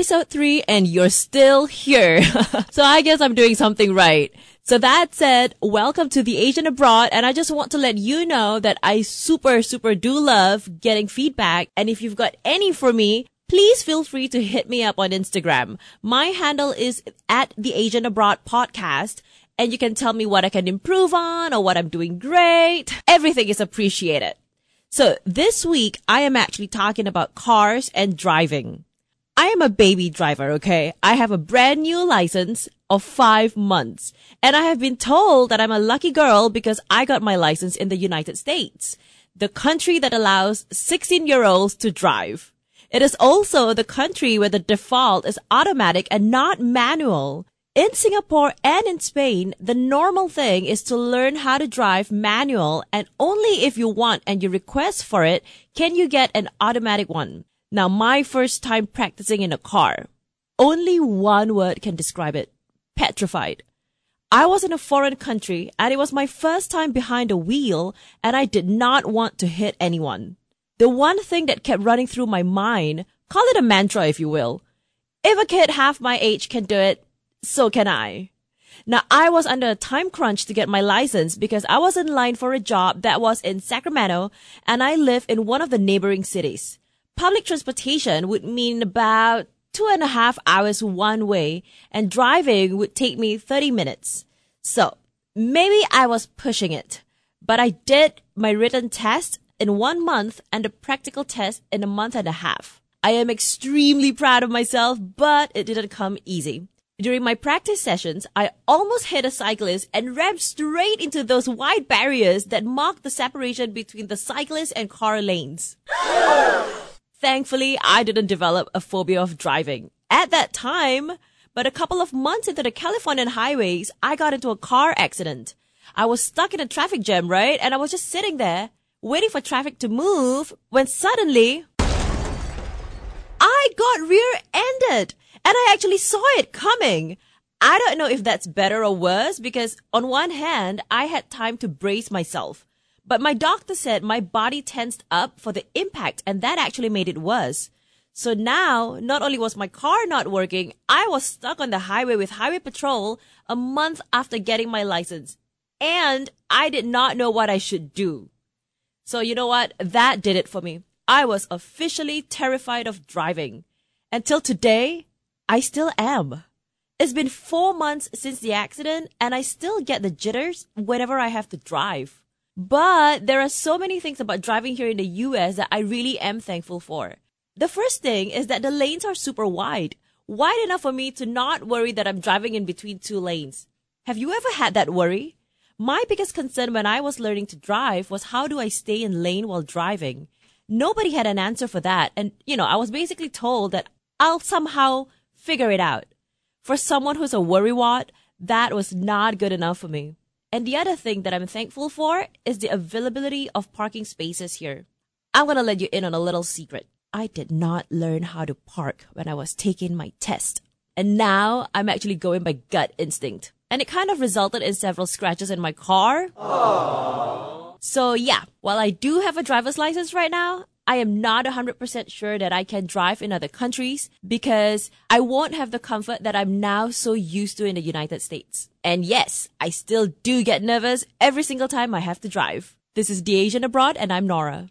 episode three and you're still here. so I guess I'm doing something right. So that said, welcome to the Asian Abroad. And I just want to let you know that I super, super do love getting feedback. And if you've got any for me, please feel free to hit me up on Instagram. My handle is at the Asian Abroad podcast. And you can tell me what I can improve on or what I'm doing great. Everything is appreciated. So this week, I am actually talking about cars and driving. I am a baby driver, okay? I have a brand new license of five months. And I have been told that I'm a lucky girl because I got my license in the United States, the country that allows 16 year olds to drive. It is also the country where the default is automatic and not manual. In Singapore and in Spain, the normal thing is to learn how to drive manual and only if you want and you request for it can you get an automatic one. Now, my first time practicing in a car, only one word can describe it. Petrified. I was in a foreign country and it was my first time behind a wheel and I did not want to hit anyone. The one thing that kept running through my mind, call it a mantra if you will. If a kid half my age can do it, so can I. Now, I was under a time crunch to get my license because I was in line for a job that was in Sacramento and I live in one of the neighboring cities. Public transportation would mean about two and a half hours one way and driving would take me 30 minutes. So maybe I was pushing it, but I did my written test in one month and the practical test in a month and a half. I am extremely proud of myself, but it didn't come easy. During my practice sessions, I almost hit a cyclist and rammed straight into those wide barriers that mark the separation between the cyclist and car lanes. Thankfully, I didn't develop a phobia of driving at that time, but a couple of months into the Californian highways, I got into a car accident. I was stuck in a traffic jam, right? And I was just sitting there waiting for traffic to move when suddenly I got rear-ended and I actually saw it coming. I don't know if that's better or worse because on one hand, I had time to brace myself. But my doctor said my body tensed up for the impact and that actually made it worse. So now, not only was my car not working, I was stuck on the highway with highway patrol a month after getting my license. And I did not know what I should do. So you know what? That did it for me. I was officially terrified of driving. Until today, I still am. It's been four months since the accident and I still get the jitters whenever I have to drive. But there are so many things about driving here in the US that I really am thankful for. The first thing is that the lanes are super wide. Wide enough for me to not worry that I'm driving in between two lanes. Have you ever had that worry? My biggest concern when I was learning to drive was how do I stay in lane while driving? Nobody had an answer for that. And, you know, I was basically told that I'll somehow figure it out. For someone who's a worrywart, that was not good enough for me. And the other thing that I'm thankful for is the availability of parking spaces here. I'm gonna let you in on a little secret. I did not learn how to park when I was taking my test. And now I'm actually going by gut instinct. And it kind of resulted in several scratches in my car. Aww. So yeah, while I do have a driver's license right now, I am not 100% sure that I can drive in other countries because I won't have the comfort that I'm now so used to in the United States. And yes, I still do get nervous every single time I have to drive. This is The Asian Abroad and I'm Nora.